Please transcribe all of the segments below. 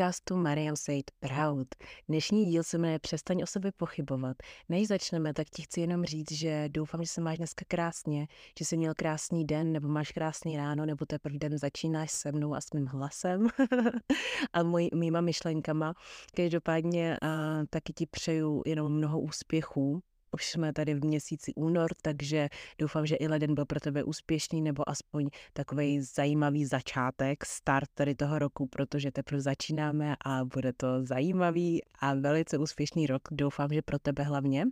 podcastu Mariam Said Proud. Dnešní díl se jmenuje Přestaň o sobě pochybovat. Než začneme, tak ti chci jenom říct, že doufám, že se máš dneska krásně, že jsi měl krásný den, nebo máš krásný ráno, nebo teprve den začínáš se mnou a s mým hlasem a můj, mýma myšlenkama. Každopádně a, taky ti přeju jenom mnoho úspěchů už jsme tady v měsíci únor, takže doufám, že i leden byl pro tebe úspěšný nebo aspoň takový zajímavý začátek, start tady toho roku, protože teprve začínáme a bude to zajímavý a velice úspěšný rok. Doufám, že pro tebe hlavně.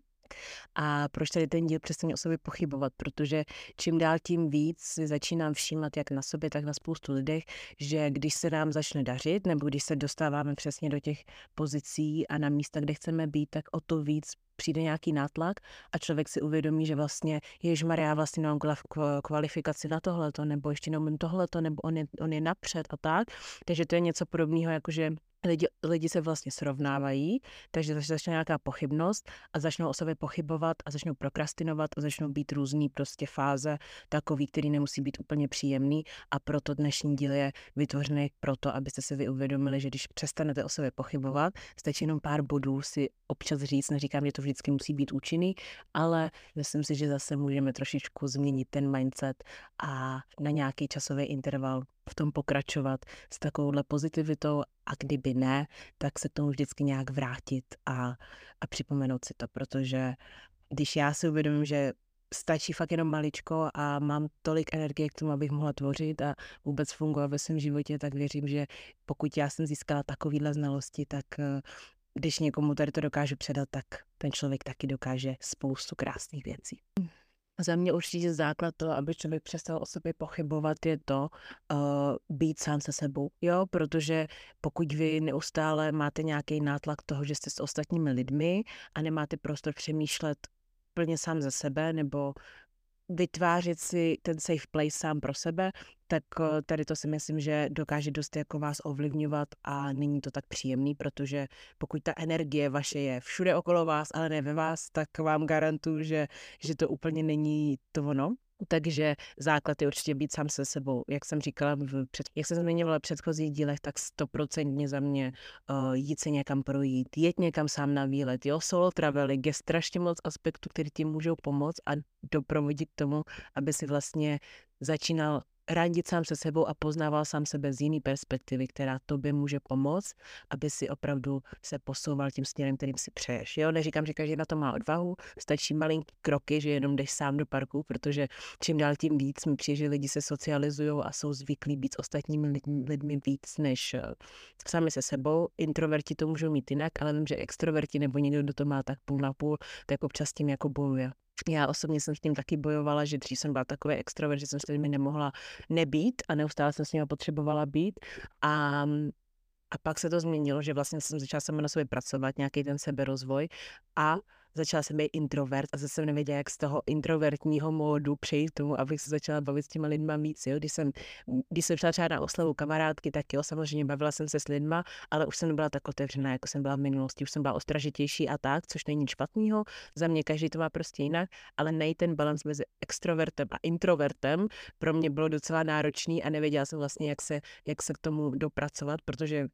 A proč tady ten díl přestaň o sobě pochybovat? Protože čím dál tím víc si začínám všímat jak na sobě, tak na spoustu lidech, že když se nám začne dařit, nebo když se dostáváme přesně do těch pozicí a na místa, kde chceme být, tak o to víc přijde nějaký nátlak a člověk si uvědomí, že vlastně Jež Maria vlastně nemám kvalifikaci na tohleto, nebo ještě neumím tohleto, nebo on je, on je napřed a tak. Takže to je něco podobného, jako že lidi, lidi se vlastně srovnávají, takže začne nějaká pochybnost a začnou o sobě pochybovat a začnou prokrastinovat a začnou být různý prostě fáze takový, který nemusí být úplně příjemný. A proto dnešní díl je vytvořený proto, abyste si vy uvědomili, že když přestanete o sobě pochybovat, stačí jenom pár bodů si občas říct, neříkám, že to vždycky musí být účinný, ale myslím si, že zase můžeme trošičku změnit ten mindset a na nějaký časový interval v tom pokračovat s takovouhle pozitivitou a kdyby ne, tak se k tomu vždycky nějak vrátit a, a připomenout si to, protože když já si uvědomím, že stačí fakt jenom maličko a mám tolik energie k tomu, abych mohla tvořit a vůbec fungovat ve svém životě, tak věřím, že pokud já jsem získala takovýhle znalosti, tak eh, když někomu tady to dokážu předat, tak ten člověk taky dokáže spoustu krásných věcí. Za mě určitě základ to, aby člověk přestal o sobě pochybovat, je to uh, být sám se sebou, jo, protože pokud vy neustále máte nějaký nátlak toho, že jste s ostatními lidmi a nemáte prostor přemýšlet plně sám za sebe nebo vytvářet si ten safe place sám pro sebe, tak eh, tady to si myslím, že dokáže dost jako vás ovlivňovat a není to tak příjemný, protože pokud ta energie vaše je všude okolo vás, ale ne ve vás, tak vám garantuju, že, že to úplně není to ono. Takže základ je určitě být sám se sebou. Jak jsem říkala, v před, jak jsem zmiňovala v předchozích dílech, tak stoprocentně za mě uh, jít se někam projít, jet někam sám na výlet. Jo, solo traveling je strašně moc aspektů, které ti můžou pomoct a doprovodit k tomu, aby si vlastně začínal randit sám se sebou a poznával sám sebe z jiné perspektivy, která tobě může pomoct, aby si opravdu se posouval tím směrem, kterým si přeješ. Jo, neříkám, že každý na to má odvahu, stačí malý kroky, že jenom jdeš sám do parku, protože čím dál tím víc mi přijde, že lidi se socializují a jsou zvyklí být s ostatními lidmi, lidmi víc než uh, sami se sebou. Introverti to můžou mít jinak, ale vím, že extroverti nebo někdo, kdo to má tak půl na půl, tak občas tím jako bojuje. Já osobně jsem s tím taky bojovala, že dřív jsem byla takový extrovert, že jsem s lidmi nemohla nebýt a neustále jsem s nimi potřebovala být. A a pak se to změnilo, že vlastně jsem začala sama na sobě pracovat, nějaký ten seberozvoj a začala jsem být introvert a zase jsem nevěděla, jak z toho introvertního módu přejít tomu, abych se začala bavit s těma lidma víc. Jo? Když, jsem, když jsem šla třeba na oslavu kamarádky, tak jo, samozřejmě bavila jsem se s lidma, ale už jsem nebyla tak otevřená, jako jsem byla v minulosti. Už jsem byla ostražitější a tak, což není špatného. Za mě každý to má prostě jinak, ale nej ten balans mezi extrovertem a introvertem pro mě bylo docela náročný a nevěděla jsem vlastně, jak se, jak se k tomu dopracovat, protože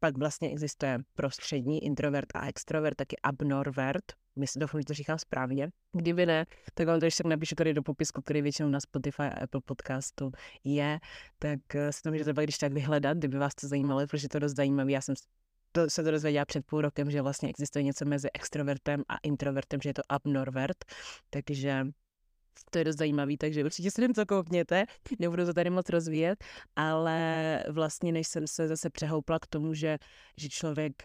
pak vlastně existuje prostřední introvert a extrovert, taky abnorvert, myslím, doufám, že to říkám správně. Kdyby ne, tak vám to ještě napíšu tady do popisku, který většinou na Spotify a Apple podcastu je, tak eh, si to můžete když tak vyhledat, kdyby vás to zajímalo, protože to dost zajímavé. Já jsem to se to dozvěděla před půl rokem, že vlastně existuje něco mezi extrovertem a introvertem, že je to abnorvert, takže to je dost zajímavý, takže určitě si to koukněte, nebudu to tady moc rozvíjet, ale vlastně než jsem se zase přehoupla k tomu, že, že člověk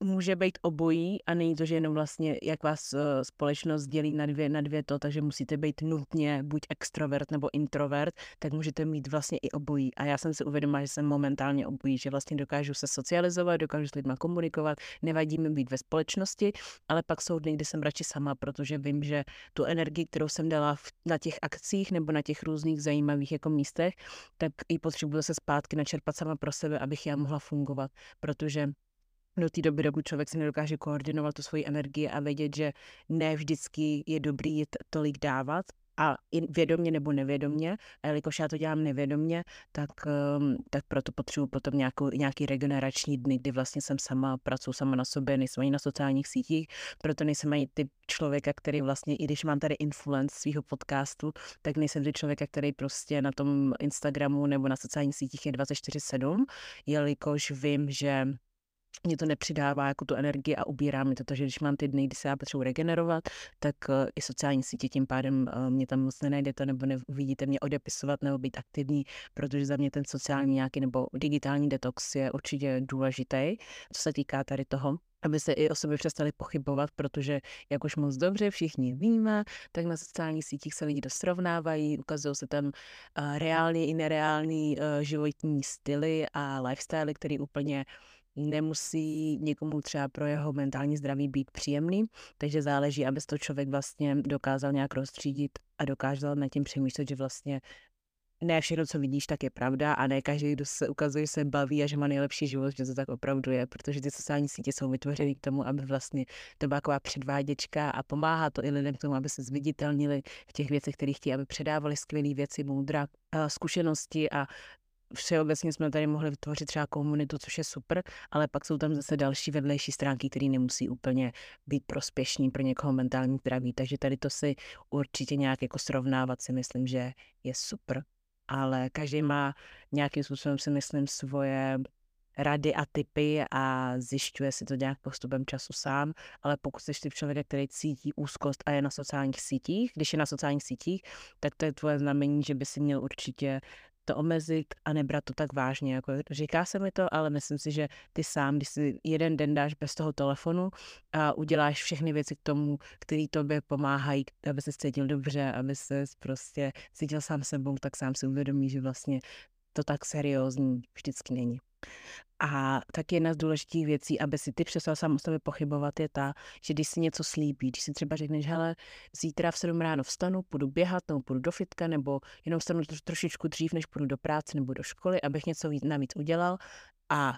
může být obojí a není to, že jenom vlastně, jak vás uh, společnost dělí na dvě, na dvě to, takže musíte být nutně buď extrovert nebo introvert, tak můžete mít vlastně i obojí. A já jsem si uvědomila, že jsem momentálně obojí, že vlastně dokážu se socializovat, dokážu s lidmi komunikovat, nevadí mi být ve společnosti, ale pak jsou dny, kdy jsem radši sama, protože vím, že tu energii, kterou jsem dala v, na těch akcích nebo na těch různých zajímavých jako místech, tak i potřebuji se zpátky načerpat sama pro sebe, abych já mohla fungovat, protože do té doby, dokud člověk si nedokáže koordinovat tu svoji energii a vědět, že ne vždycky je dobrý tolik dávat, a vědomě nebo nevědomě, a jelikož já to dělám nevědomě, tak, ehm, tak proto potřebuji potom nějakou, nějaký regenerační dny, kdy vlastně jsem sama, pracuji sama na sobě, nejsem ani na sociálních sítích, proto nejsem ani typ člověka, který vlastně, i když mám tady influence svého podcastu, tak nejsem typ člověka, který prostě na tom Instagramu nebo na sociálních sítích je 24-7, jelikož vím, že mě to nepřidává jako tu energii a ubírá mi to, takže když mám ty dny, kdy se já potřebuji regenerovat, tak uh, i sociální sítě tím pádem uh, mě tam moc nenajdete nebo nevidíte mě odepisovat nebo být aktivní, protože za mě ten sociální nějaký nebo digitální detox je určitě důležitý, co se týká tady toho aby se i o sobě přestali pochybovat, protože jak už moc dobře všichni víme, tak na sociálních sítích se lidi dosrovnávají, ukazují se tam uh, reální i nereální uh, životní styly a lifestyle, který úplně nemusí někomu třeba pro jeho mentální zdraví být příjemný, takže záleží, aby to člověk vlastně dokázal nějak rozstřídit a dokázal nad tím přemýšlet, že vlastně ne všechno, co vidíš, tak je pravda a ne každý, kdo se ukazuje, že se baví a že má nejlepší život, že to tak opravdu je, protože ty sociální sítě jsou vytvořeny k tomu, aby vlastně to byla taková předváděčka a pomáhá to i lidem k tomu, aby se zviditelnili v těch věcech, které chtějí, aby předávali skvělé věci, moudra, zkušenosti a všeobecně jsme tady mohli vytvořit třeba komunitu, což je super, ale pak jsou tam zase další vedlejší stránky, které nemusí úplně být prospěšní pro někoho mentální zdraví. Takže tady to si určitě nějak jako srovnávat si myslím, že je super. Ale každý má nějakým způsobem si myslím svoje rady a typy a zjišťuje si to nějak postupem času sám, ale pokud jsi typ člověka, který cítí úzkost a je na sociálních sítích, když je na sociálních sítích, tak to je tvoje znamení, že by si měl určitě to omezit a nebrat to tak vážně. Jako říká se mi to, ale myslím si, že ty sám, když si jeden den dáš bez toho telefonu a uděláš všechny věci k tomu, které tobě pomáhají, aby se cítil dobře, aby se prostě cítil sám sebou, tak sám si uvědomí, že vlastně to tak seriózní vždycky není. A tak jedna z důležitých věcí, aby si ty přestal sám o sobě pochybovat, je ta, že když si něco slíbí, když si třeba řekneš, hele, zítra v 7 ráno vstanu, půjdu běhat, nebo půjdu do fitka, nebo jenom vstanu trošičku dřív, než půjdu do práce nebo do školy, abych něco navíc udělal. A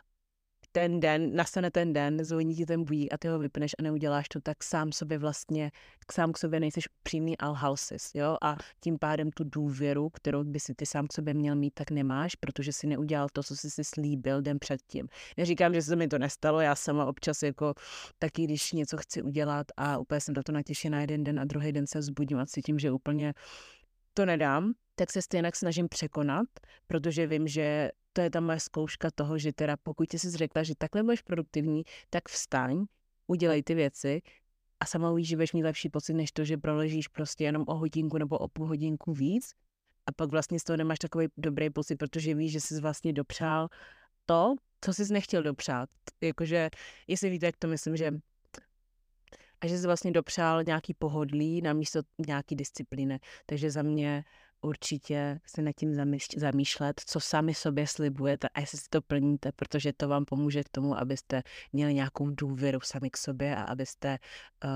ten den, nastane ten den, zvoní ti ten budík a ty ho vypneš a neuděláš to, tak sám sobě vlastně, sám k sobě nejseš přímý alhalsis, jo, a tím pádem tu důvěru, kterou by si ty sám k sobě měl mít, tak nemáš, protože si neudělal to, co jsi si slíbil den předtím. Neříkám, že se mi to nestalo, já sama občas jako taky, když něco chci udělat a úplně jsem na to natěšená jeden den a druhý den se vzbudím a cítím, že úplně to nedám, tak se stejně snažím překonat, protože vím, že to je ta moje zkouška toho, že teda pokud jsi řekla, že takhle budeš produktivní, tak vstaň, udělej ty věci a sama uvidíš, že budeš mít lepší pocit, než to, že proležíš prostě jenom o hodinku nebo o půl hodinku víc a pak vlastně z toho nemáš takový dobrý pocit, protože víš, že jsi vlastně dopřál to, co jsi nechtěl dopřát. Jakože, jestli víte, jak to myslím, že a že jsi vlastně dopřál nějaký pohodlí na místo nějaký disciplíny. Takže za mě určitě se nad tím zamýšlet, co sami sobě slibujete a jestli si to plníte, protože to vám pomůže k tomu, abyste měli nějakou důvěru sami k sobě a abyste uh,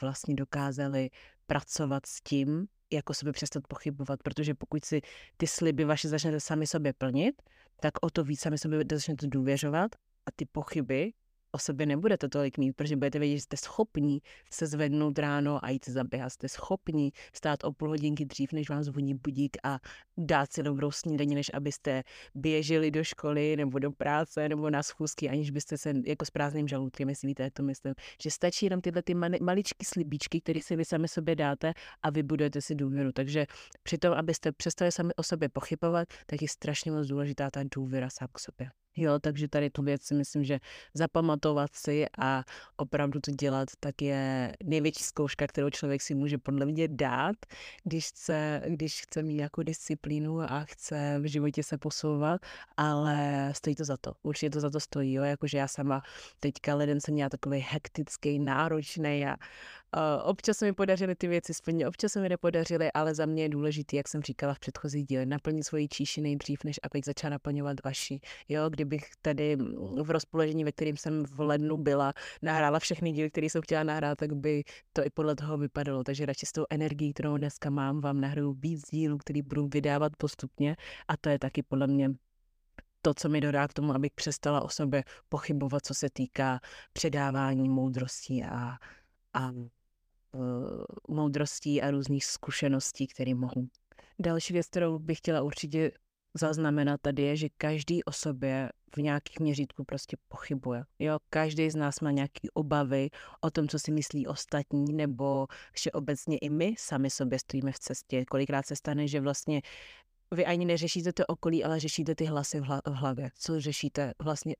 vlastně dokázali pracovat s tím, jako sobě přestat pochybovat, protože pokud si ty sliby vaše začnete sami sobě plnit, tak o to víc sami sobě začnete důvěřovat a ty pochyby o sobě nebudete tolik mít, protože budete vědět, že jste schopní se zvednout ráno a jít zaběhat. Jste schopní stát o půl hodinky dřív, než vám zvoní budík a dát si dobrou snídaní, než abyste běželi do školy nebo do práce nebo na schůzky, aniž byste se jako s prázdným žaludkem, jestli víte, to myslím. Že stačí jenom tyhle ty maličky slibíčky, které si vy sami sobě dáte a vybudujete si důvěru. Takže při tom, abyste přestali sami o sobě pochybovat, tak je strašně moc důležitá ta důvěra sám k sobě. Jo, takže tady tu věc si myslím, že zapamatovat si a opravdu to dělat, tak je největší zkouška, kterou člověk si může podle mě dát, když chce, když chce mít jako disciplínu a chce v životě se posouvat, ale stojí to za to. Určitě to za to stojí, jo, jakože já sama teďka leden jsem měla takový hektický, náročný a občas se mi podařily ty věci splnit, občas se mi nepodařily, ale za mě je důležité, jak jsem říkala v předchozí díle, naplnit svoji číši nejdřív, než abych začala naplňovat vaši. Jo, kdybych tady v rozpoložení, ve kterém jsem v lednu byla, nahrála všechny díly, které jsem chtěla nahrát, tak by to i podle toho vypadalo. Takže radši s tou energií, kterou dneska mám, vám nahraju víc dílů, který budu vydávat postupně a to je taky podle mě to, co mi dodá k tomu, abych přestala o sobě pochybovat, co se týká předávání moudrosti a, a moudrostí a různých zkušeností, které mohu. Další věc, kterou bych chtěla určitě zaznamenat tady je, že každý o sobě v nějakých měřítku prostě pochybuje. Jo, každý z nás má nějaké obavy o tom, co si myslí ostatní, nebo že obecně i my sami sobě stojíme v cestě. Kolikrát se stane, že vlastně vy ani neřešíte to okolí, ale řešíte ty hlasy v, hlavě. Co řešíte vlastně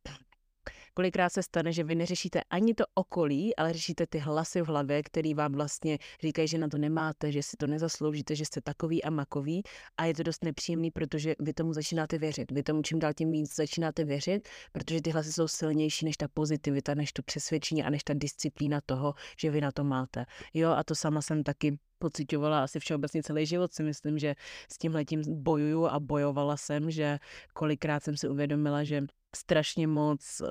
Kolikrát se stane, že vy neřešíte ani to okolí, ale řešíte ty hlasy v hlavě, který vám vlastně říkají, že na to nemáte, že si to nezasloužíte, že jste takový a makový a je to dost nepříjemný, protože vy tomu začínáte věřit. Vy tomu čím dál tím víc začínáte věřit, protože ty hlasy jsou silnější než ta pozitivita, než to přesvědčení a než ta disciplína toho, že vy na to máte. Jo, a to sama jsem taky pocitovala asi všeobecně celý život si myslím, že s tím letím bojuju a bojovala jsem, že kolikrát jsem si uvědomila, že strašně moc uh,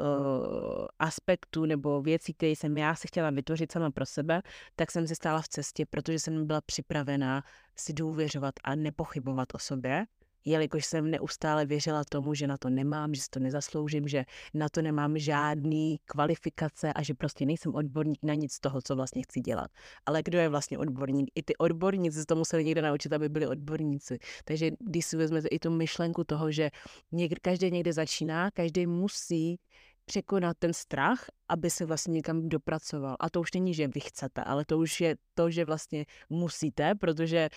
aspektů nebo věcí, které jsem já si chtěla vytvořit sama pro sebe, tak jsem si stála v cestě, protože jsem byla připravená si důvěřovat a nepochybovat o sobě jelikož jsem neustále věřila tomu, že na to nemám, že si to nezasloužím, že na to nemám žádný kvalifikace a že prostě nejsem odborník na nic z toho, co vlastně chci dělat. Ale kdo je vlastně odborník? I ty odborníci se to museli někde naučit, aby byli odborníci. Takže když si vezmete i tu myšlenku toho, že někde, každý někde začíná, každý musí překonat ten strach, aby se vlastně někam dopracoval. A to už není, že vy chcete, ale to už je to, že vlastně musíte, protože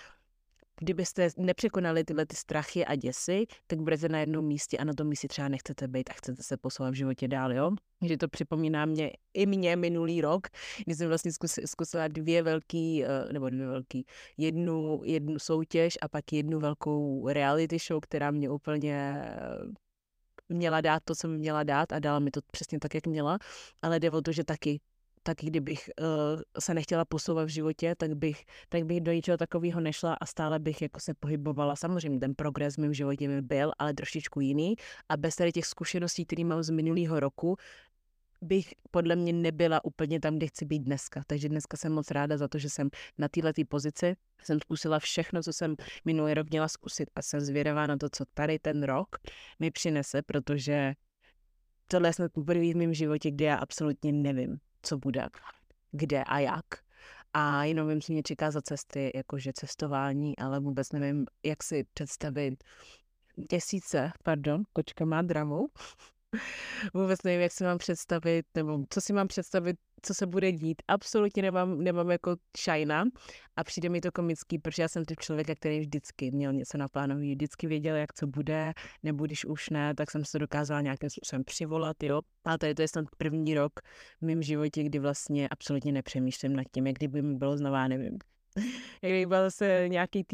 kdybyste nepřekonali tyhle ty strachy a děsy, tak budete na jednom místě a na tom místě třeba nechcete být a chcete se posouvat v životě dál, jo? Že to připomíná mě i mě minulý rok, kdy jsem vlastně zkusila dvě velký, eh, nebo dvě velký, jednu, jednu soutěž a pak jednu velkou reality show, která mě úplně eh, měla dát to, co mi měla dát a dala mi to přesně tak, jak měla, ale jde o to, že taky tak kdybych uh, se nechtěla posouvat v životě, tak bych, tak bych do ničeho takového nešla a stále bych jako se pohybovala. Samozřejmě ten progres v mém životě by byl, ale trošičku jiný. A bez tady těch zkušeností, které mám z minulého roku, bych podle mě nebyla úplně tam, kde chci být dneska. Takže dneska jsem moc ráda za to, že jsem na této pozici. Jsem zkusila všechno, co jsem minulý rok měla zkusit a jsem zvědavá na to, co tady ten rok mi přinese, protože tohle je snad poprvé v mém životě, kde já absolutně nevím co bude, kde a jak. A jenom vím, co mě čeká za cesty, jakože cestování, ale vůbec nevím, jak si představit měsíce, pardon, kočka má dramu, vůbec nevím, jak si mám představit, nebo co si mám představit, co se bude dít. Absolutně nemám, nemám jako šajna a přijde mi to komický, protože já jsem typ člověka, který vždycky měl něco naplánovaný, vždycky věděl, jak co bude, nebo když už ne, tak jsem se dokázala nějakým způsobem přivolat, jo. A tady to je snad první rok v mém životě, kdy vlastně absolutně nepřemýšlím nad tím, jak kdyby mi bylo znova, nevím, jak byl zase nějaký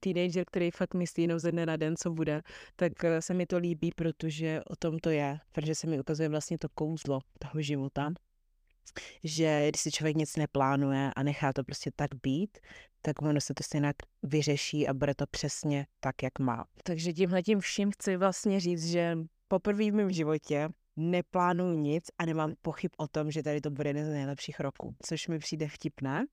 teenager, který fakt myslí jenom ze dne na den, co bude, tak eh, se mi to líbí, protože o tom to je, protože se mi ukazuje vlastně to kouzlo toho života, že když si člověk nic neplánuje a nechá to prostě tak být, tak ono se to stejně vyřeší a bude to přesně tak, jak má. Takže tímhle tím vším chci vlastně říct, že poprvé v mém životě neplánuju nic a nemám pochyb o tom, že tady to bude jeden z nejlepších roků, což mi přijde vtipné,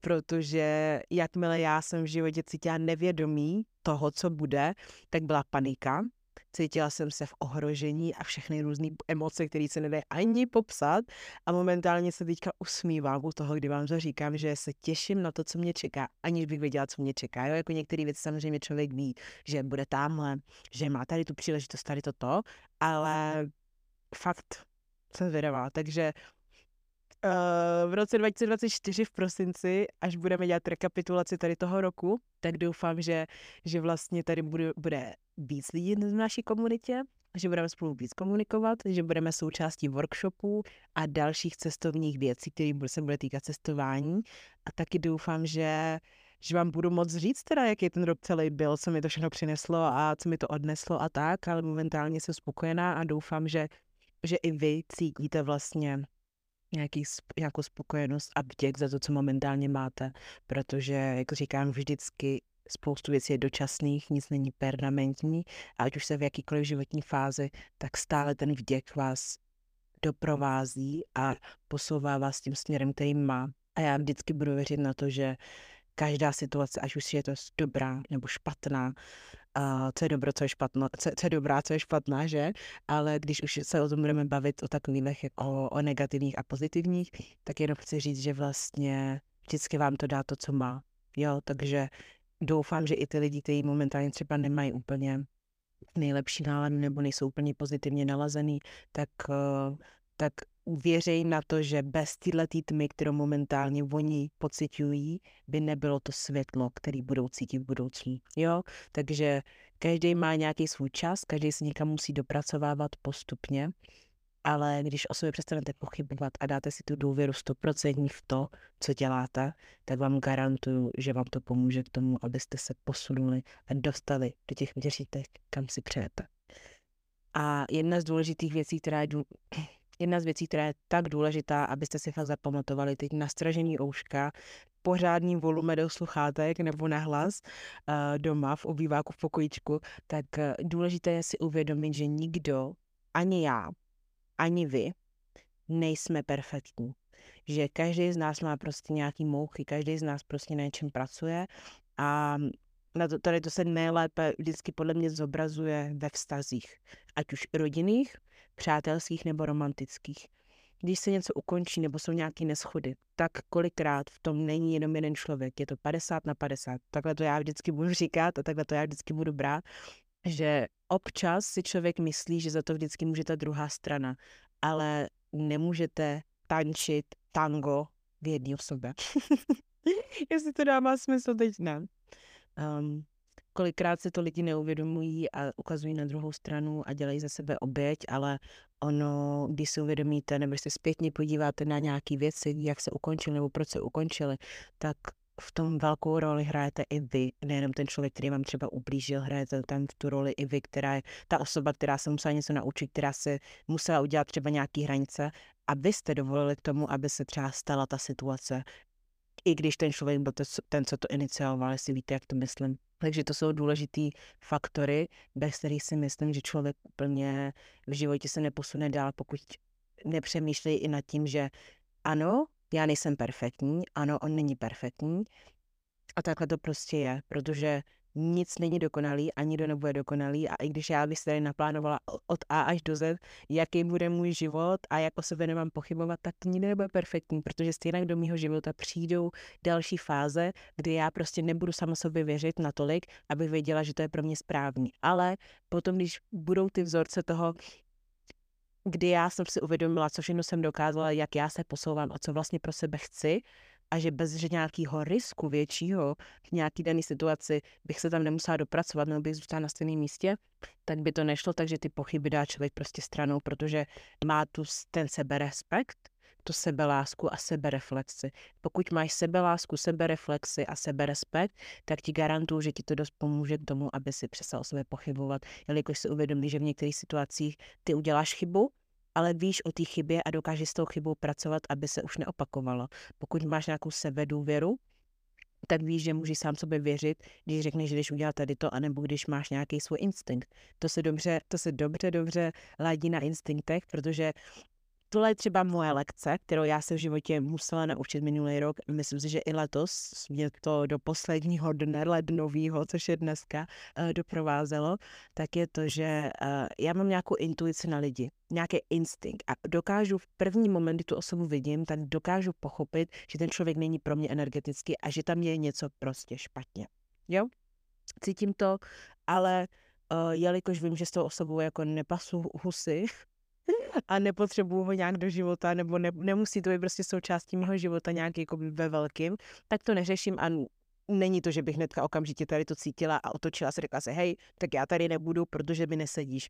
protože jakmile já jsem v životě cítila nevědomí toho, co bude, tak byla panika. Cítila jsem se v ohrožení a všechny různé emoce, které se nedají ani popsat a momentálně se teďka usmívám u toho, kdy vám to říkám, že se těším na to, co mě čeká, aniž bych věděla, co mě čeká. Jo? Jako některé věci samozřejmě člověk ví, že bude tamhle, že má tady tu příležitost, tady toto, ale fakt jsem zvědavá. Takže v roce 2024 v prosinci, až budeme dělat rekapitulaci tady toho roku, tak doufám, že, že vlastně tady bude, bude víc lidí v naší komunitě, že budeme spolu víc komunikovat, že budeme součástí workshopů a dalších cestovních věcí, které se bude týkat cestování. A taky doufám, že že vám budu moc říct teda, jaký ten rok celý byl, co mi to všechno přineslo a co mi to odneslo a tak, ale momentálně jsem spokojená a doufám, že že i vy cítíte vlastně nějaký, nějakou spokojenost a vděk za to, co momentálně máte, protože, jak říkám, vždycky spoustu věcí je dočasných, nic není permanentní a ať už se v jakýkoliv životní fázi, tak stále ten vděk vás doprovází a posouvá vás tím směrem, který má. A já vždycky budu věřit na to, že každá situace, ať už je to dobrá nebo špatná, uh, co je dobro, co je špatno, co, co je dobrá, co je špatná, že? Ale když už se o tom budeme bavit o takových jako o, o negativních a pozitivních, tak jenom chci říct, že vlastně vždycky vám to dá to, co má. Jo, takže doufám, že i ty lidi, kteří momentálně třeba nemají úplně nejlepší náladu nebo nejsou úplně pozitivně nalazený, tak, eh, tak věří na to, že bez této tmy, kterou momentálně oni pocitují, by nebylo to světlo, který budou cítit v budoucnu. Jo? Takže každý má nějaký svůj čas, každý se někam musí dopracovávat postupně ale když o sobě přestanete pochybovat a dáte si tu důvěru stoprocentní v to, co děláte, tak vám garantuju, že vám to pomůže k tomu, abyste se posunuli a dostali do těch měřítek, kam si přejete. A jedna z důležitých věcí, která je. Jedna z věcí, která je tak důležitá, abyste si fakt zapamatovali, teď nastražený ouška, pořádný volume do sluchátek nebo na hlas uh, doma v obýváku v pokojičku, tak uh, důležité je si uvědomit, že nikdo, ani já, ani vy nejsme perfektní. Že každý z nás má prostě nějaký mouchy, každý z nás prostě na něčem pracuje a na to, tady to se nejlépe vždycky podle mě zobrazuje ve vztazích, ať už rodinných, přátelských nebo romantických. Když se něco ukončí nebo jsou nějaké neschody, tak kolikrát v tom není jenom jeden člověk, je to 50 na 50. Takhle to já vždycky budu říkat a takhle to já vždycky budu brát že občas si člověk myslí, že za to vždycky může ta druhá strana, ale nemůžete tančit tango v jedné osobě. Jestli to dává smysl, teď ne. Um, kolikrát se to lidi neuvědomují a ukazují na druhou stranu a dělají za sebe oběť, ale ono, když si uvědomíte, nebo se zpětně podíváte na nějaké věci, jak se ukončily nebo proč se ukončily, tak v tom velkou roli hrajete i vy, nejenom ten člověk, který vám třeba ublížil, hrajete tam v tu roli i vy, která je ta osoba, která se musela něco naučit, která se musela udělat třeba nějaký hranice. A vy jste dovolili k tomu, aby se třeba stala ta situace, i když ten člověk byl ten, co to inicioval, jestli víte, jak to myslím. Takže to jsou důležitý faktory, bez kterých si myslím, že člověk úplně v životě se neposune dál, pokud nepřemýšlí i nad tím, že ano, já nejsem perfektní, ano, on není perfektní. A takhle to prostě je, protože nic není dokonalý, ani do nebude dokonalý a i když já bych si tady naplánovala od A až do Z, jaký bude můj život a jak o sebe nemám pochybovat, tak to nikdy nebude perfektní, protože stejně do mého života přijdou další fáze, kdy já prostě nebudu sama sobě věřit natolik, abych věděla, že to je pro mě správný. Ale potom, když budou ty vzorce toho, kdy já jsem si uvědomila, co všechno jsem dokázala, jak já se posouvám a co vlastně pro sebe chci a že bez že nějakého risku většího v nějaký dané situaci bych se tam nemusela dopracovat nebo bych zůstala na stejném místě, tak by to nešlo, takže ty pochyby dá člověk prostě stranou, protože má tu ten seberespekt, tu sebelásku a sebereflexi. Pokud máš sebelásku, sebereflexi a seberespekt, tak ti garantuju, že ti to dost pomůže k tomu, aby si přestal o pochybovat, jelikož si uvědomí, že v některých situacích ty uděláš chybu, ale víš o té chybě a dokážeš s tou chybou pracovat, aby se už neopakovalo. Pokud máš nějakou sebedůvěru, tak víš, že můžeš sám sobě věřit, když řekneš, že jdeš udělat tady to, anebo když máš nějaký svůj instinkt. To se dobře, to se dobře, dobře ladí na instinktech, protože tohle je třeba moje lekce, kterou já se v životě musela naučit minulý rok. Myslím si, že i letos mě to do posledního dne lednového, což je dneska, uh, doprovázelo, tak je to, že uh, já mám nějakou intuici na lidi, nějaký instinkt a dokážu v první moment, kdy tu osobu vidím, tak dokážu pochopit, že ten člověk není pro mě energetický a že tam je něco prostě špatně. Jo? Cítím to, ale uh, jelikož vím, že s tou osobou jako nepasu husy, a nepotřebuju ho nějak do života, nebo ne, nemusí to být prostě součástí mého života nějak jako ve velkým, tak to neřeším a není to, že bych hnedka okamžitě tady to cítila a otočila se, řekla se, hej, tak já tady nebudu, protože mi nesedíš.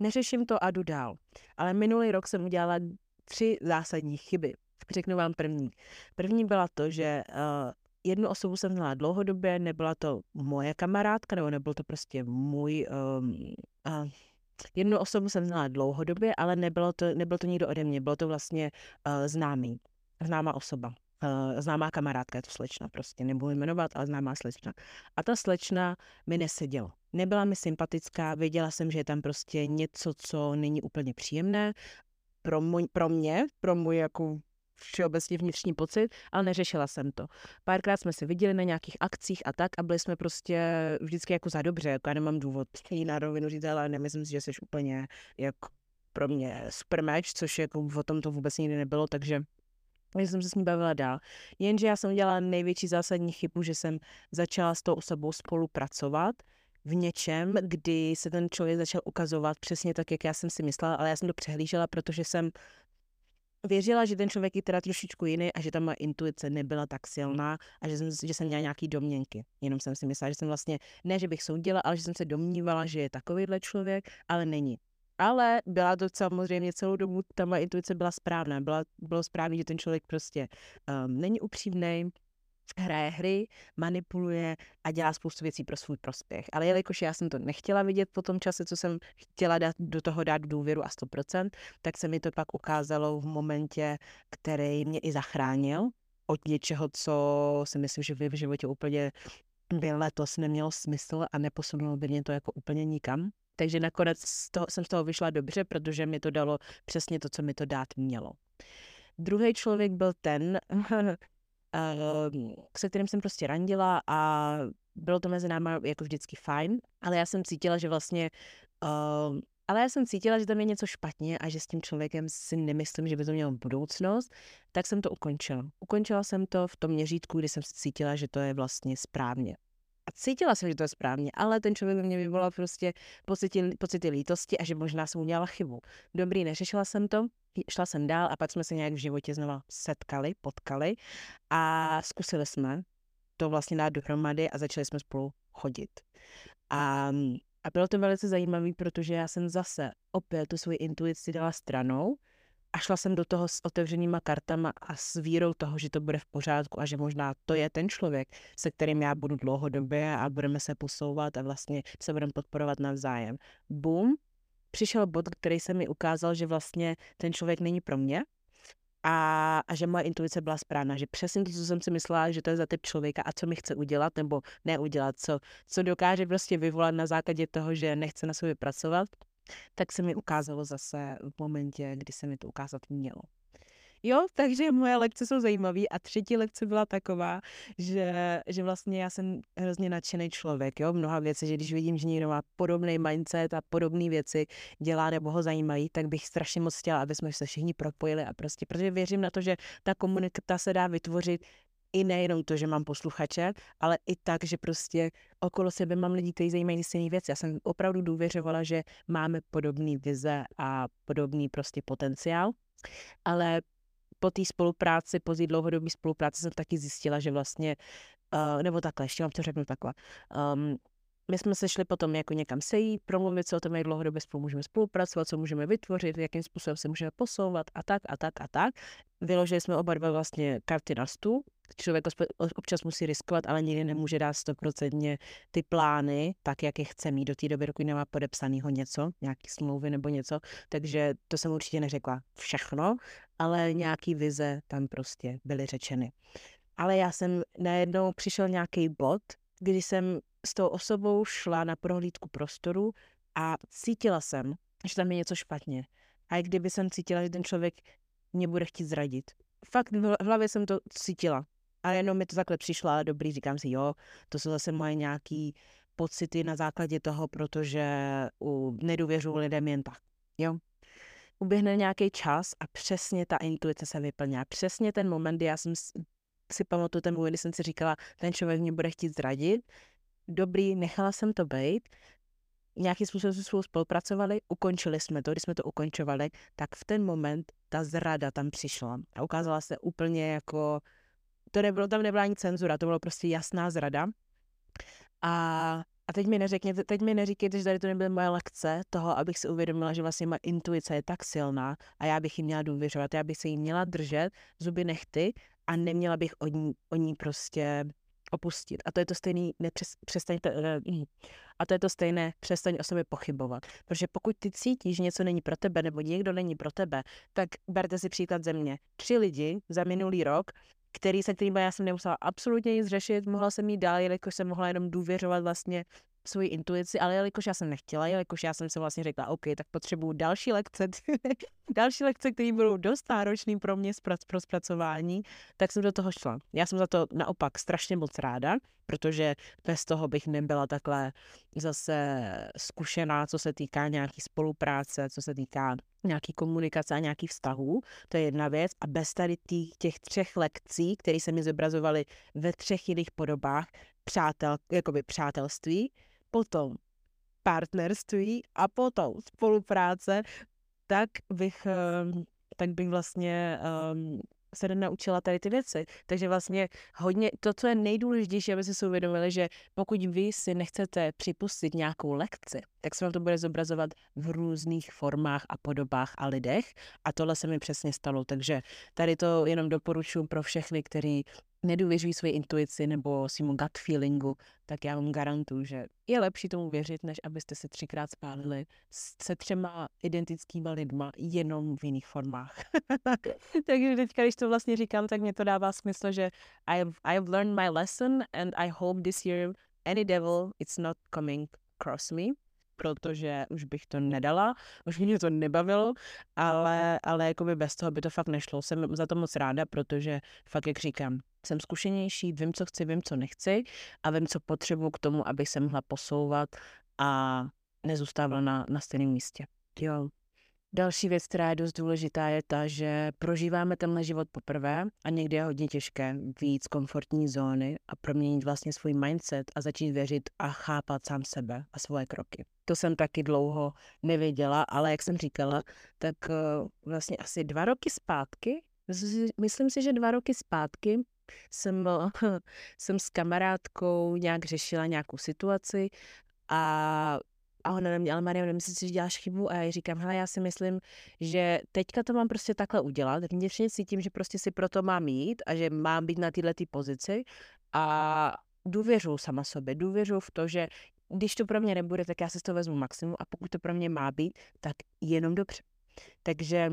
Neřeším to a jdu dál. Ale minulý rok jsem udělala tři zásadní chyby. Řeknu vám první. První byla to, že uh, jednu osobu jsem znala dlouhodobě, nebyla to moje kamarádka, nebo nebyl to prostě můj um, uh, Jednu osobu jsem znala dlouhodobě, ale nebylo to, nebylo to nikdo ode mě, bylo to vlastně uh, známý, známá osoba. Uh, známá kamarádka, je to slečna prostě, nebudu jmenovat, ale známá slečna. A ta slečna mi neseděla. Nebyla mi sympatická, věděla jsem, že je tam prostě něco, co není úplně příjemné. Pro, můj, pro mě, pro můj jako všeobecně vnitřní pocit, ale neřešila jsem to. Párkrát jsme se viděli na nějakých akcích a tak a byli jsme prostě vždycky jako za dobře, jako já nemám důvod jí na rovinu říct, ale nemyslím si, že jsi úplně jak pro mě super match, což jako o tom to vůbec nikdy nebylo, takže že jsem se s ní bavila dál. Jenže já jsem udělala největší zásadní chybu, že jsem začala s tou osobou spolupracovat v něčem, kdy se ten člověk začal ukazovat přesně tak, jak já jsem si myslela, ale já jsem to přehlížela, protože jsem věřila, že ten člověk je teda trošičku jiný a že ta moje intuice nebyla tak silná a že jsem, že jsem měla nějaký domněnky. Jenom jsem si myslela, že jsem vlastně, ne, že bych soudila, ale že jsem se domnívala, že je takovýhle člověk, ale není. Ale byla to samozřejmě celou dobu, ta moje intuice byla správná. Byla, bylo správné, že ten člověk prostě um, není upřímný, hraje hry, manipuluje a dělá spoustu věcí pro svůj prospěch. Ale jelikož já jsem to nechtěla vidět po tom čase, co jsem chtěla dát, do toho dát důvěru a 100%, tak se mi to pak ukázalo v momentě, který mě i zachránil od něčeho, co si myslím, že v životě úplně by letos nemělo smysl a neposunulo by mě to jako úplně nikam. Takže nakonec z toho, jsem z toho vyšla dobře, protože mi to dalo přesně to, co mi to dát mělo. Druhý člověk byl ten, se kterým jsem prostě randila a bylo to mezi náma jako vždycky fajn, ale já jsem cítila, že vlastně uh, ale já jsem cítila, že tam je něco špatně a že s tím člověkem si nemyslím, že by to mělo budoucnost, tak jsem to ukončila. Ukončila jsem to v tom měřítku, kdy jsem cítila, že to je vlastně správně. A cítila jsem, že to je správně, ale ten člověk mě vyvolal prostě pocity, pocity lítosti a že možná jsem udělala chybu. Dobrý, neřešila jsem to, šla jsem dál a pak jsme se nějak v životě znova setkali, potkali a zkusili jsme to vlastně dát dohromady a začali jsme spolu chodit. A, a bylo to velice zajímavé, protože já jsem zase opět tu svoji intuici dala stranou a šla jsem do toho s otevřenýma kartama a s vírou toho, že to bude v pořádku a že možná to je ten člověk, se kterým já budu dlouhodobě a budeme se posouvat a vlastně se budeme podporovat navzájem. Boom, přišel bod, který se mi ukázal, že vlastně ten člověk není pro mě a, a že moje intuice byla správná, že přesně to, co jsem si myslela, že to je za typ člověka a co mi chce udělat nebo neudělat, co, co dokáže prostě vyvolat na základě toho, že nechce na sobě pracovat, tak se mi ukázalo zase v momentě, kdy se mi to ukázat mělo. Jo, takže moje lekce jsou zajímavé a třetí lekce byla taková, že, že vlastně já jsem hrozně nadšený člověk, jo, mnoha věcí, že když vidím, že někdo má podobný mindset a podobné věci dělá nebo ho zajímají, tak bych strašně moc chtěla, aby jsme se všichni propojili a prostě, protože věřím na to, že ta komunita se dá vytvořit i nejenom to, že mám posluchače, ale i tak, že prostě okolo sebe mám lidi, kteří zajímají stejné věci. Já jsem opravdu důvěřovala, že máme podobné vize a podobný prostě potenciál, ale po té spolupráci, po té dlouhodobé spolupráci jsem taky zjistila, že vlastně, uh, nebo takhle, ještě vám to řeknu takhle, um, my jsme se šli potom jako někam sejít, promluvit se o tom, jak dlouhodobě spolu můžeme spolupracovat, co můžeme vytvořit, jakým způsobem se můžeme posouvat a tak a tak a tak. Vyložili jsme oba dva vlastně karty na stůl. Člověk občas musí riskovat, ale nikdy nemůže dát stoprocentně ty plány, tak jak je chce mít do té doby, dokud nemá podepsanýho něco, nějaký smlouvy nebo něco. Takže to jsem určitě neřekla všechno, ale nějaký vize tam prostě byly řečeny. Ale já jsem najednou přišel nějaký bod, kdy jsem s tou osobou šla na prohlídku prostoru a cítila jsem, že tam je něco špatně. A i kdyby jsem cítila, že ten člověk mě bude chtít zradit. Fakt v hlavě jsem to cítila. A jenom mi to takhle přišlo, ale dobrý, říkám si, jo, to jsou zase moje nějaký pocity na základě toho, protože u nedůvěřu lidem jen tak. Jo, uběhne nějaký čas a přesně ta intuice se vyplňá. Přesně ten moment, kdy já jsem si pamatuju ten moment, kdy jsem si říkala, ten člověk mě bude chtít zradit. Dobrý, nechala jsem to být. Nějakým způsobem jsme spolu spolupracovali, ukončili jsme to, když jsme to ukončovali, tak v ten moment ta zrada tam přišla a ukázala se úplně jako, to nebylo, tam nebyla ani cenzura, to bylo prostě jasná zrada. A a teď mi, neřekněte, teď mi neříkejte, že tady to nebyly moje lekce toho, abych si uvědomila, že vlastně moje intuice je tak silná a já bych jí měla důvěřovat, já bych se jí měla držet, zuby nechty a neměla bych o ní, o ní prostě opustit. A to je to stejné, nepřes, přestaňte, uh, a to je to stejné, přestaň o sobě pochybovat. Protože pokud ty cítíš, že něco není pro tebe, nebo někdo není pro tebe, tak berte si příklad ze mě. Tři lidi za minulý rok který se kterým já jsem nemusela absolutně nic řešit, mohla jsem jít dál, jelikož jsem mohla jenom důvěřovat vlastně svoji intuici, ale jelikož já jsem nechtěla, jelikož já jsem si vlastně řekla, OK, tak potřebuju další lekce, další lekce, které budou dost náročné pro mě pro zpracování, tak jsem do toho šla. Já jsem za to naopak strašně moc ráda, protože bez toho bych nebyla takhle zase zkušená, co se týká nějaký spolupráce, co se týká nějaký komunikace a nějakých vztahů, to je jedna věc. A bez tady tý, těch třech lekcí, které se mi zobrazovaly ve třech jiných podobách, přátel, jakoby přátelství, potom partnerství a potom spolupráce, tak bych, ehm, tak bych vlastně um, se naučila tady ty věci. Takže vlastně hodně, to, co je nejdůležitější, aby si uvědomili, že pokud vy si nechcete připustit nějakou lekci, tak se vám to bude zobrazovat v různých formách a podobách a lidech. A tohle se mi přesně stalo. Takže tady to jenom doporučuji pro všechny, kteří nedůvěřují své intuici nebo svýmu gut feelingu, tak já vám garantuju, že je lepší tomu věřit, než abyste se třikrát spálili se třema identickýma lidma jenom v jiných formách. Takže teďka, když to vlastně říkám, tak mě to dává smysl, že I have, I have learned my lesson and I hope this year any devil it's not coming across me protože už bych to nedala, už mě to nebavilo, ale, ale jako by bez toho by to fakt nešlo. Jsem za to moc ráda, protože fakt, jak říkám, jsem zkušenější, vím, co chci, vím, co nechci a vím, co potřebuji k tomu, abych se mohla posouvat a nezůstávala na, na stejném místě. Jo. Další věc, která je dost důležitá, je ta, že prožíváme tenhle život poprvé a někdy je hodně těžké víc komfortní zóny a proměnit vlastně svůj mindset a začít věřit a chápat sám sebe a svoje kroky. To jsem taky dlouho nevěděla, ale jak jsem říkala, tak eh, vlastně asi dva roky zpátky, myslím si, že dva roky zpátky jsem, jsem s kamarádkou nějak řešila nějakou situaci a a ona na mě, ale Maria, nemyslíš si, že děláš chybu? A já jí říkám, hele, já si myslím, že teďka to mám prostě takhle udělat. Vnitřně cítím, že prostě si proto mám jít a že mám být na této pozici a důvěřuji sama sobě, důvěřuji v to, že když to pro mě nebude, tak já se z toho vezmu maximum a pokud to pro mě má být, tak jenom dobře. Takže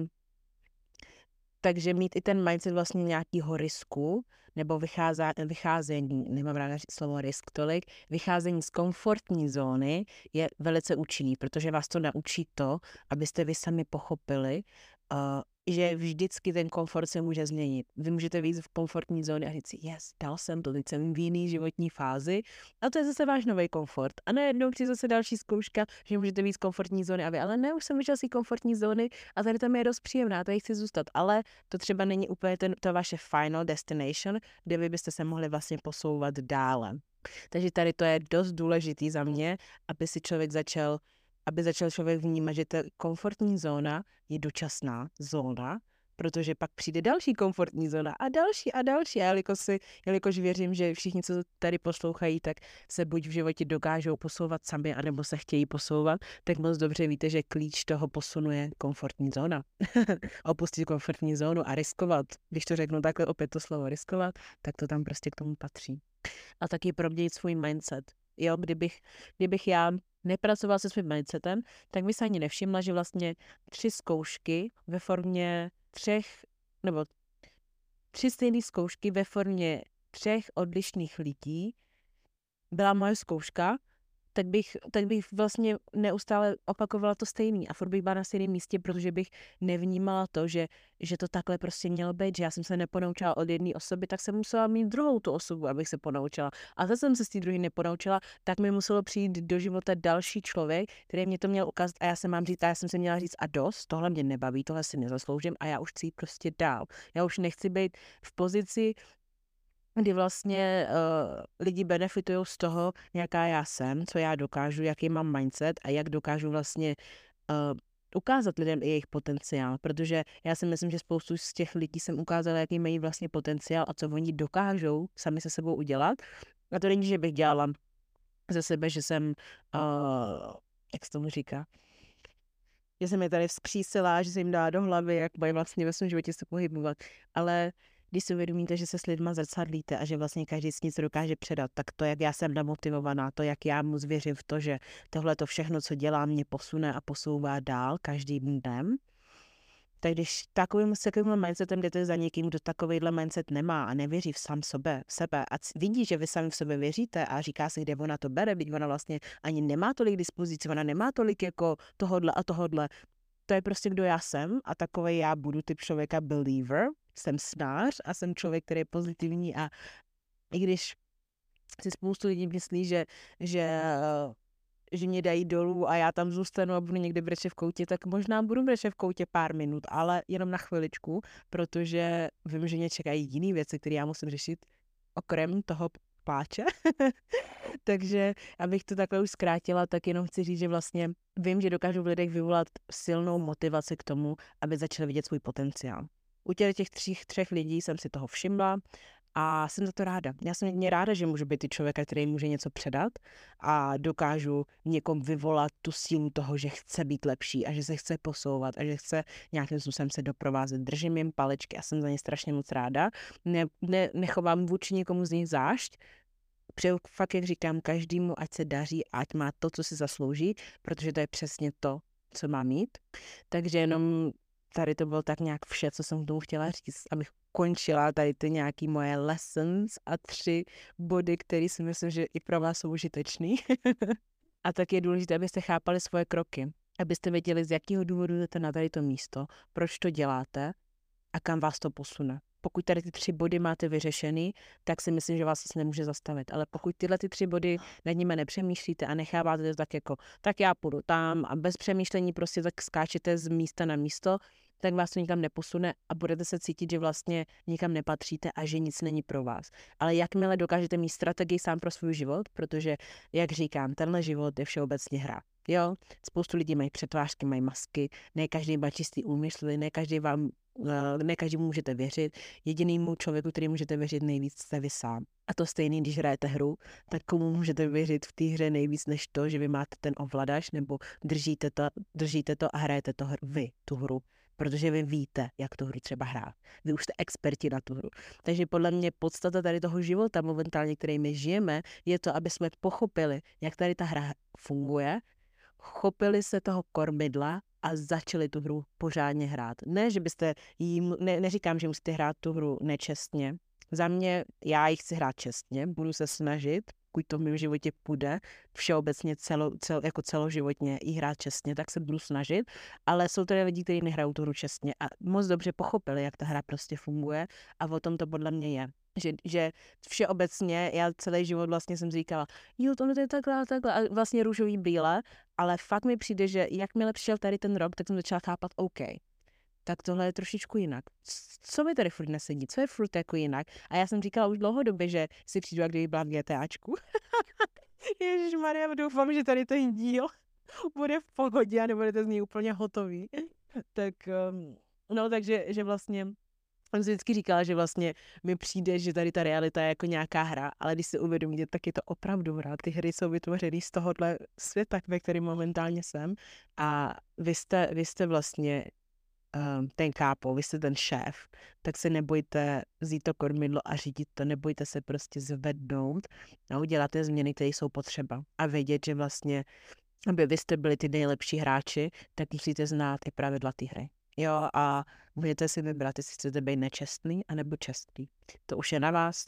takže mít i ten mindset vlastně nějakýho risku, nebo vycházá, vycházení, nemám ráda slovo risk tolik, vycházení z komfortní zóny je velice účinný, protože vás to naučí to, abyste vy sami pochopili, uh, že vždycky ten komfort se může změnit. Vy můžete víc v komfortní zóně a říct si, yes, dal jsem to, teď jsem v jiný životní fázi a to je zase váš nový komfort. A najednou přijde zase další zkouška, že můžete víc komfortní zóny a vy, ale ne, už jsem vyšel z komfortní zóny a tady tam je dost příjemná, tady chci zůstat, ale to třeba není úplně ten, to vaše final destination, kde vy byste se mohli vlastně posouvat dále. Takže tady to je dost důležitý za mě, aby si člověk začal aby začal člověk vnímat, že ta komfortní zóna je dočasná zóna, protože pak přijde další komfortní zóna a další a další. A jelikož, si, jelikož věřím, že všichni, co tady poslouchají, tak se buď v životě dokážou posouvat sami, anebo se chtějí posouvat, tak moc dobře víte, že klíč toho posunu je komfortní zóna. Opustit komfortní zónu a riskovat. Když to řeknu takhle opět to slovo riskovat, tak to tam prostě k tomu patří. A taky proměnit svůj mindset. Jo, kdybych, kdybych já nepracoval se svým mindsetem, tak by se ani nevšimla, že vlastně tři zkoušky ve formě třech, nebo tři stejné zkoušky ve formě třech odlišných lidí byla moje zkouška tak bych, tak bych vlastně neustále opakovala to stejný a furt bych byla na stejném místě, protože bych nevnímala to, že, že to takhle prostě mělo být, že já jsem se neponaučila od jedné osoby, tak jsem musela mít druhou tu osobu, abych se ponaučila. A zase jsem se z té druhé neponaučila, tak mi muselo přijít do života další člověk, který mě to měl ukázat a já jsem mám říct, a já jsem se měla říct a dost, tohle mě nebaví, tohle si nezasloužím a já už chci prostě dál. Já už nechci být v pozici, kdy vlastně uh, lidi benefitují z toho, jaká já jsem, co já dokážu, jaký mám mindset a jak dokážu vlastně uh, ukázat lidem i jejich potenciál, protože já si myslím, že spoustu z těch lidí jsem ukázala, jaký mají vlastně potenciál a co oni dokážou sami se sebou udělat. A to není, že bych dělala ze sebe, že jsem, uh, jak se tomu říká, že jsem je tady vzkřísila, že se jim dá do hlavy, jak mají vlastně ve svém životě se pohybovat, ale když si uvědomíte, že se s lidma zrcadlíte a že vlastně každý si něco dokáže předat, tak to, jak já jsem namotivovaná, to, jak já mu zvěřím v to, že tohle to všechno, co dělám, mě posune a posouvá dál každým dnem, Tak když takovým, s takovým mindsetem jdete za někým, kdo takovýhle mindset nemá a nevěří v sám sobě, v sebe a vidí, že vy sami v sobě věříte a říká si, kde ona to bere, byť ona vlastně ani nemá tolik dispozicí, ona nemá tolik jako tohodle a tohodle. To je prostě kdo já jsem a takový já budu typ člověka believer, jsem snář a jsem člověk, který je pozitivní a i když si spoustu lidí myslí, že, že že mě dají dolů a já tam zůstanu a budu někde brečet v koutě, tak možná budu brečet v koutě pár minut, ale jenom na chviličku, protože vím, že mě čekají jiné věci, které já musím řešit okrem toho pláče. Takže abych to takhle už zkrátila, tak jenom chci říct, že vlastně vím, že dokážu v lidech vyvolat silnou motivaci k tomu, aby začali vidět svůj potenciál. U těch, těch třích, třech lidí jsem si toho všimla a jsem za to ráda. Já jsem mě ráda, že můžu být ty člověka, který může něco předat a dokážu někom vyvolat tu sílu toho, že chce být lepší a že se chce posouvat a že chce nějakým způsobem se doprovázet. Držím jim palečky a jsem za ně strašně moc ráda. Ne, ne, nechovám vůči někomu z nich zášť, Přeju fakt, jak říkám, každému, ať se daří, ať má to, co si zaslouží, protože to je přesně to, co má mít. Takže jenom tady to bylo tak nějak vše, co jsem k tomu chtěla říct, abych končila tady ty nějaký moje lessons a tři body, které si myslím, že i pro vás jsou užitečný. a tak je důležité, abyste chápali svoje kroky, abyste věděli, z jakého důvodu jdete na tady to místo, proč to děláte a kam vás to posune. Pokud tady ty tři body máte vyřešený, tak si myslím, že vás to nemůže zastavit. Ale pokud tyhle ty tři body nad nimi nepřemýšlíte a necháváte to tak jako, tak já půjdu tam a bez přemýšlení prostě tak skáčete z místa na místo, tak vás to nikam neposune a budete se cítit, že vlastně nikam nepatříte a že nic není pro vás. Ale jakmile dokážete mít strategii sám pro svůj život, protože, jak říkám, tenhle život je všeobecně hra. Jo, spoustu lidí mají přetvářky, mají masky, ne každý má čistý úmysl, ne každý vám eh, ne každému můžete věřit. Jedinýmu člověku, který můžete věřit nejvíc, jste vy sám. A to stejný, když hrajete hru, tak komu můžete věřit v té hře nejvíc než to, že vy máte ten ovladač nebo držíte to, držíte to a hrajete to vy, tu hru protože vy víte, jak tu hru třeba hrát. Vy už jste experti na tu hru. Takže podle mě podstata tady toho života momentálně, který my žijeme, je to, aby jsme pochopili, jak tady ta hra funguje, chopili se toho kormidla a začali tu hru pořádně hrát. Ne, že byste jim, ne, neříkám, že musíte hrát tu hru nečestně. Za mě, já ji chci hrát čestně, budu se snažit, pokud to v mém životě půjde, všeobecně celo, cel, jako celoživotně i hrát čestně, tak se budu snažit, ale jsou tady lidi, kteří nehrajou tu hru čestně a moc dobře pochopili, jak ta hra prostě funguje a o tom to podle mě je. Že, že všeobecně, já celý život vlastně jsem říkala, jo, to je takhle, takhle, a vlastně růžový bíle, ale fakt mi přijde, že jakmile přišel tady ten rok, tak jsem začala chápat, OK, tak tohle je trošičku jinak. Co mi tady furt nesedí? Co je furt jako jinak? A já jsem říkala už dlouhodobě, že si přijdu, jak kdyby byla v GTAčku. Ježíš Maria, doufám, že tady ten díl bude v pohodě a nebudete z něj úplně hotový. tak, um, no, takže že vlastně on si vždycky říkala, že vlastně mi přijde, že tady ta realita je jako nějaká hra, ale když si uvědomíte, tak je to opravdu hra. Ty hry jsou vytvořeny z tohohle světa, ve kterém momentálně jsem a vy jste, vy jste vlastně ten kápo, vy jste ten šéf, tak se nebojte vzít to kormidlo a řídit to, nebojte se prostě zvednout a udělat ty změny, které jsou potřeba a vědět, že vlastně, aby vy jste byli ty nejlepší hráči, tak musíte znát i pravidla té hry. Jo, a můžete si vybrat, jestli chcete být nečestný anebo čestný. To už je na vás,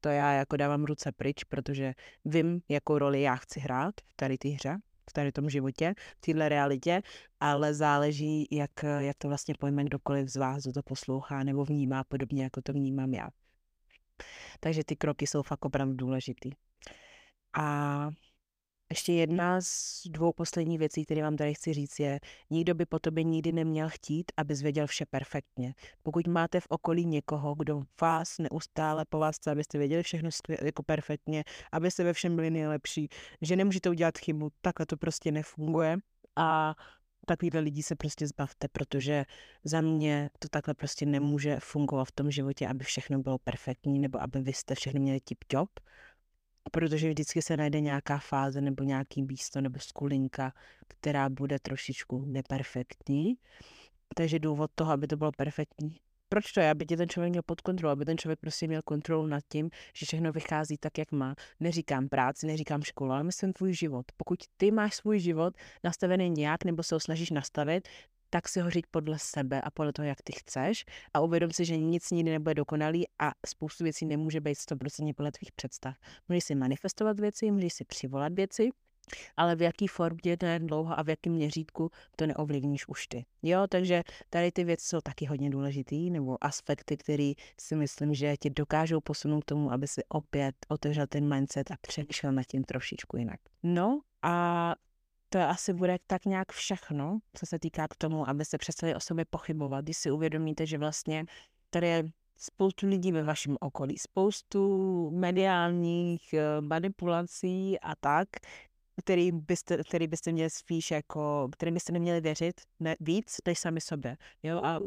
to já jako dávám ruce pryč, protože vím, jakou roli já chci hrát v tady té hře v tady tom životě, v téhle realitě, ale záleží, jak, jak to vlastně pojme kdokoliv z vás, kdo to poslouchá nebo vnímá podobně, jako to vnímám já. Takže ty kroky jsou fakt opravdu důležitý. A ještě jedna z dvou posledních věcí, které vám tady chci říct, je, nikdo by po tobě nikdy neměl chtít, aby zvěděl vše perfektně. Pokud máte v okolí někoho, kdo vás neustále po vás chce, abyste věděli všechno jako perfektně, abyste ve všem byli nejlepší, že nemůžete udělat chybu, takhle to prostě nefunguje. A takovýhle lidí se prostě zbavte, protože za mě to takhle prostě nemůže fungovat v tom životě, aby všechno bylo perfektní, nebo aby vy jste všechno měli tip-top protože vždycky se najde nějaká fáze nebo nějaký místo nebo skulinka, která bude trošičku neperfektní. Takže důvod toho, aby to bylo perfektní. Proč to je? Aby tě ten člověk měl pod kontrolou, aby ten člověk prostě měl kontrolu nad tím, že všechno vychází tak, jak má. Neříkám práci, neříkám školu, ale myslím tvůj život. Pokud ty máš svůj život nastavený nějak nebo se ho snažíš nastavit, tak si ho říct podle sebe a podle toho, jak ty chceš a uvědom si, že nic nikdy nebude dokonalý a spoustu věcí nemůže být 100% podle tvých představ. Můžeš si manifestovat věci, můžeš si přivolat věci, ale v jaký formě, to je dlouho a v jakém měřítku, to neovlivníš už ty. Jo, takže tady ty věci jsou taky hodně důležitý, nebo aspekty, které si myslím, že ti dokážou posunout k tomu, aby si opět otevřel ten mindset a přemýšlel nad tím trošičku jinak. No a to asi bude tak nějak všechno, co se týká k tomu, aby se přestali o sobě pochybovat, když si uvědomíte, že vlastně tady je spoustu lidí ve vašem okolí, spoustu mediálních eh, manipulací a tak, který byste, který byste měli spíš jako, který byste neměli věřit ne, víc než sami sobě. Jo? A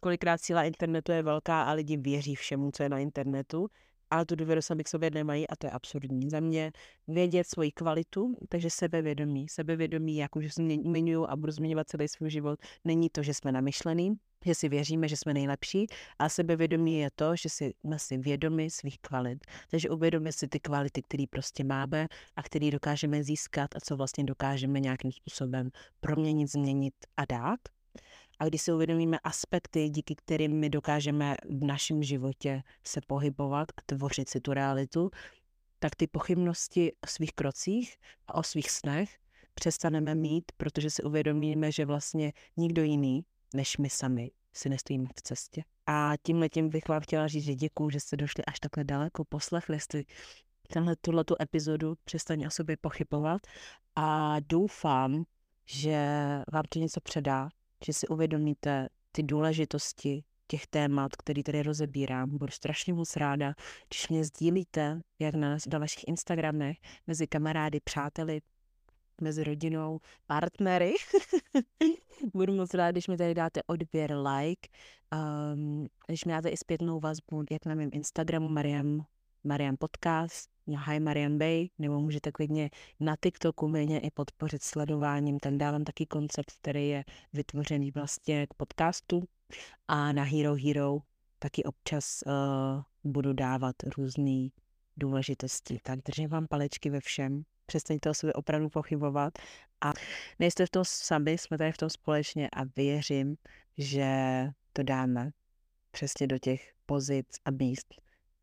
kolikrát síla internetu je velká a lidi věří všemu, co je na internetu, ale tu důvěru sami k sobě nemají a to je absurdní. Za mě vědět svoji kvalitu, takže sebevědomí. Sebevědomí, jak už zmiňuju a budu zmiňovat celý svůj život, není to, že jsme namyšlený, že si věříme, že jsme nejlepší a sebevědomí je to, že si, jsme si vědomi svých kvalit. Takže uvědomíme si ty kvality, které prostě máme a které dokážeme získat a co vlastně dokážeme nějakým způsobem proměnit, změnit a dát. A když si uvědomíme aspekty, díky kterým my dokážeme v našem životě se pohybovat a tvořit si tu realitu, tak ty pochybnosti o svých krocích a o svých snech přestaneme mít, protože si uvědomíme, že vlastně nikdo jiný než my sami si nestojíme v cestě. A tím bych vám chtěla říct, že děkuju, že jste došli až takhle daleko, poslechli jste tenhle, tuhletu epizodu, přestaň o sobě pochybovat. A doufám, že vám to něco předá, že si uvědomíte ty důležitosti těch témat, který tady rozebírám. Budu strašně moc ráda, když mě sdílíte, jak na, na vašich Instagramech, mezi kamarády, přáteli, mezi rodinou, partnery. Budu moc rád, když mi tady dáte odběr, like, um, když mi dáte i zpětnou vazbu, jak na mém Instagramu Mariam, Mariam Podcast, Hi Marian Bay, nebo můžete klidně na TikToku mě i podpořit sledováním. Tam dávám taky koncept, který je vytvořený vlastně k podcastu. A na Hero Hero taky občas uh, budu dávat různé důležitosti. Tak držím vám palečky ve všem přestaňte o sobě opravdu pochybovat a nejste v tom sami, jsme tady v tom společně a věřím, že to dáme přesně do těch pozic a míst,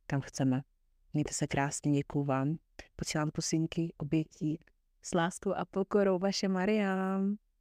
kam chceme. Mějte se krásně, děkuju vám. Posílám pusinky, obětí s láskou a pokorou, vaše Mariam.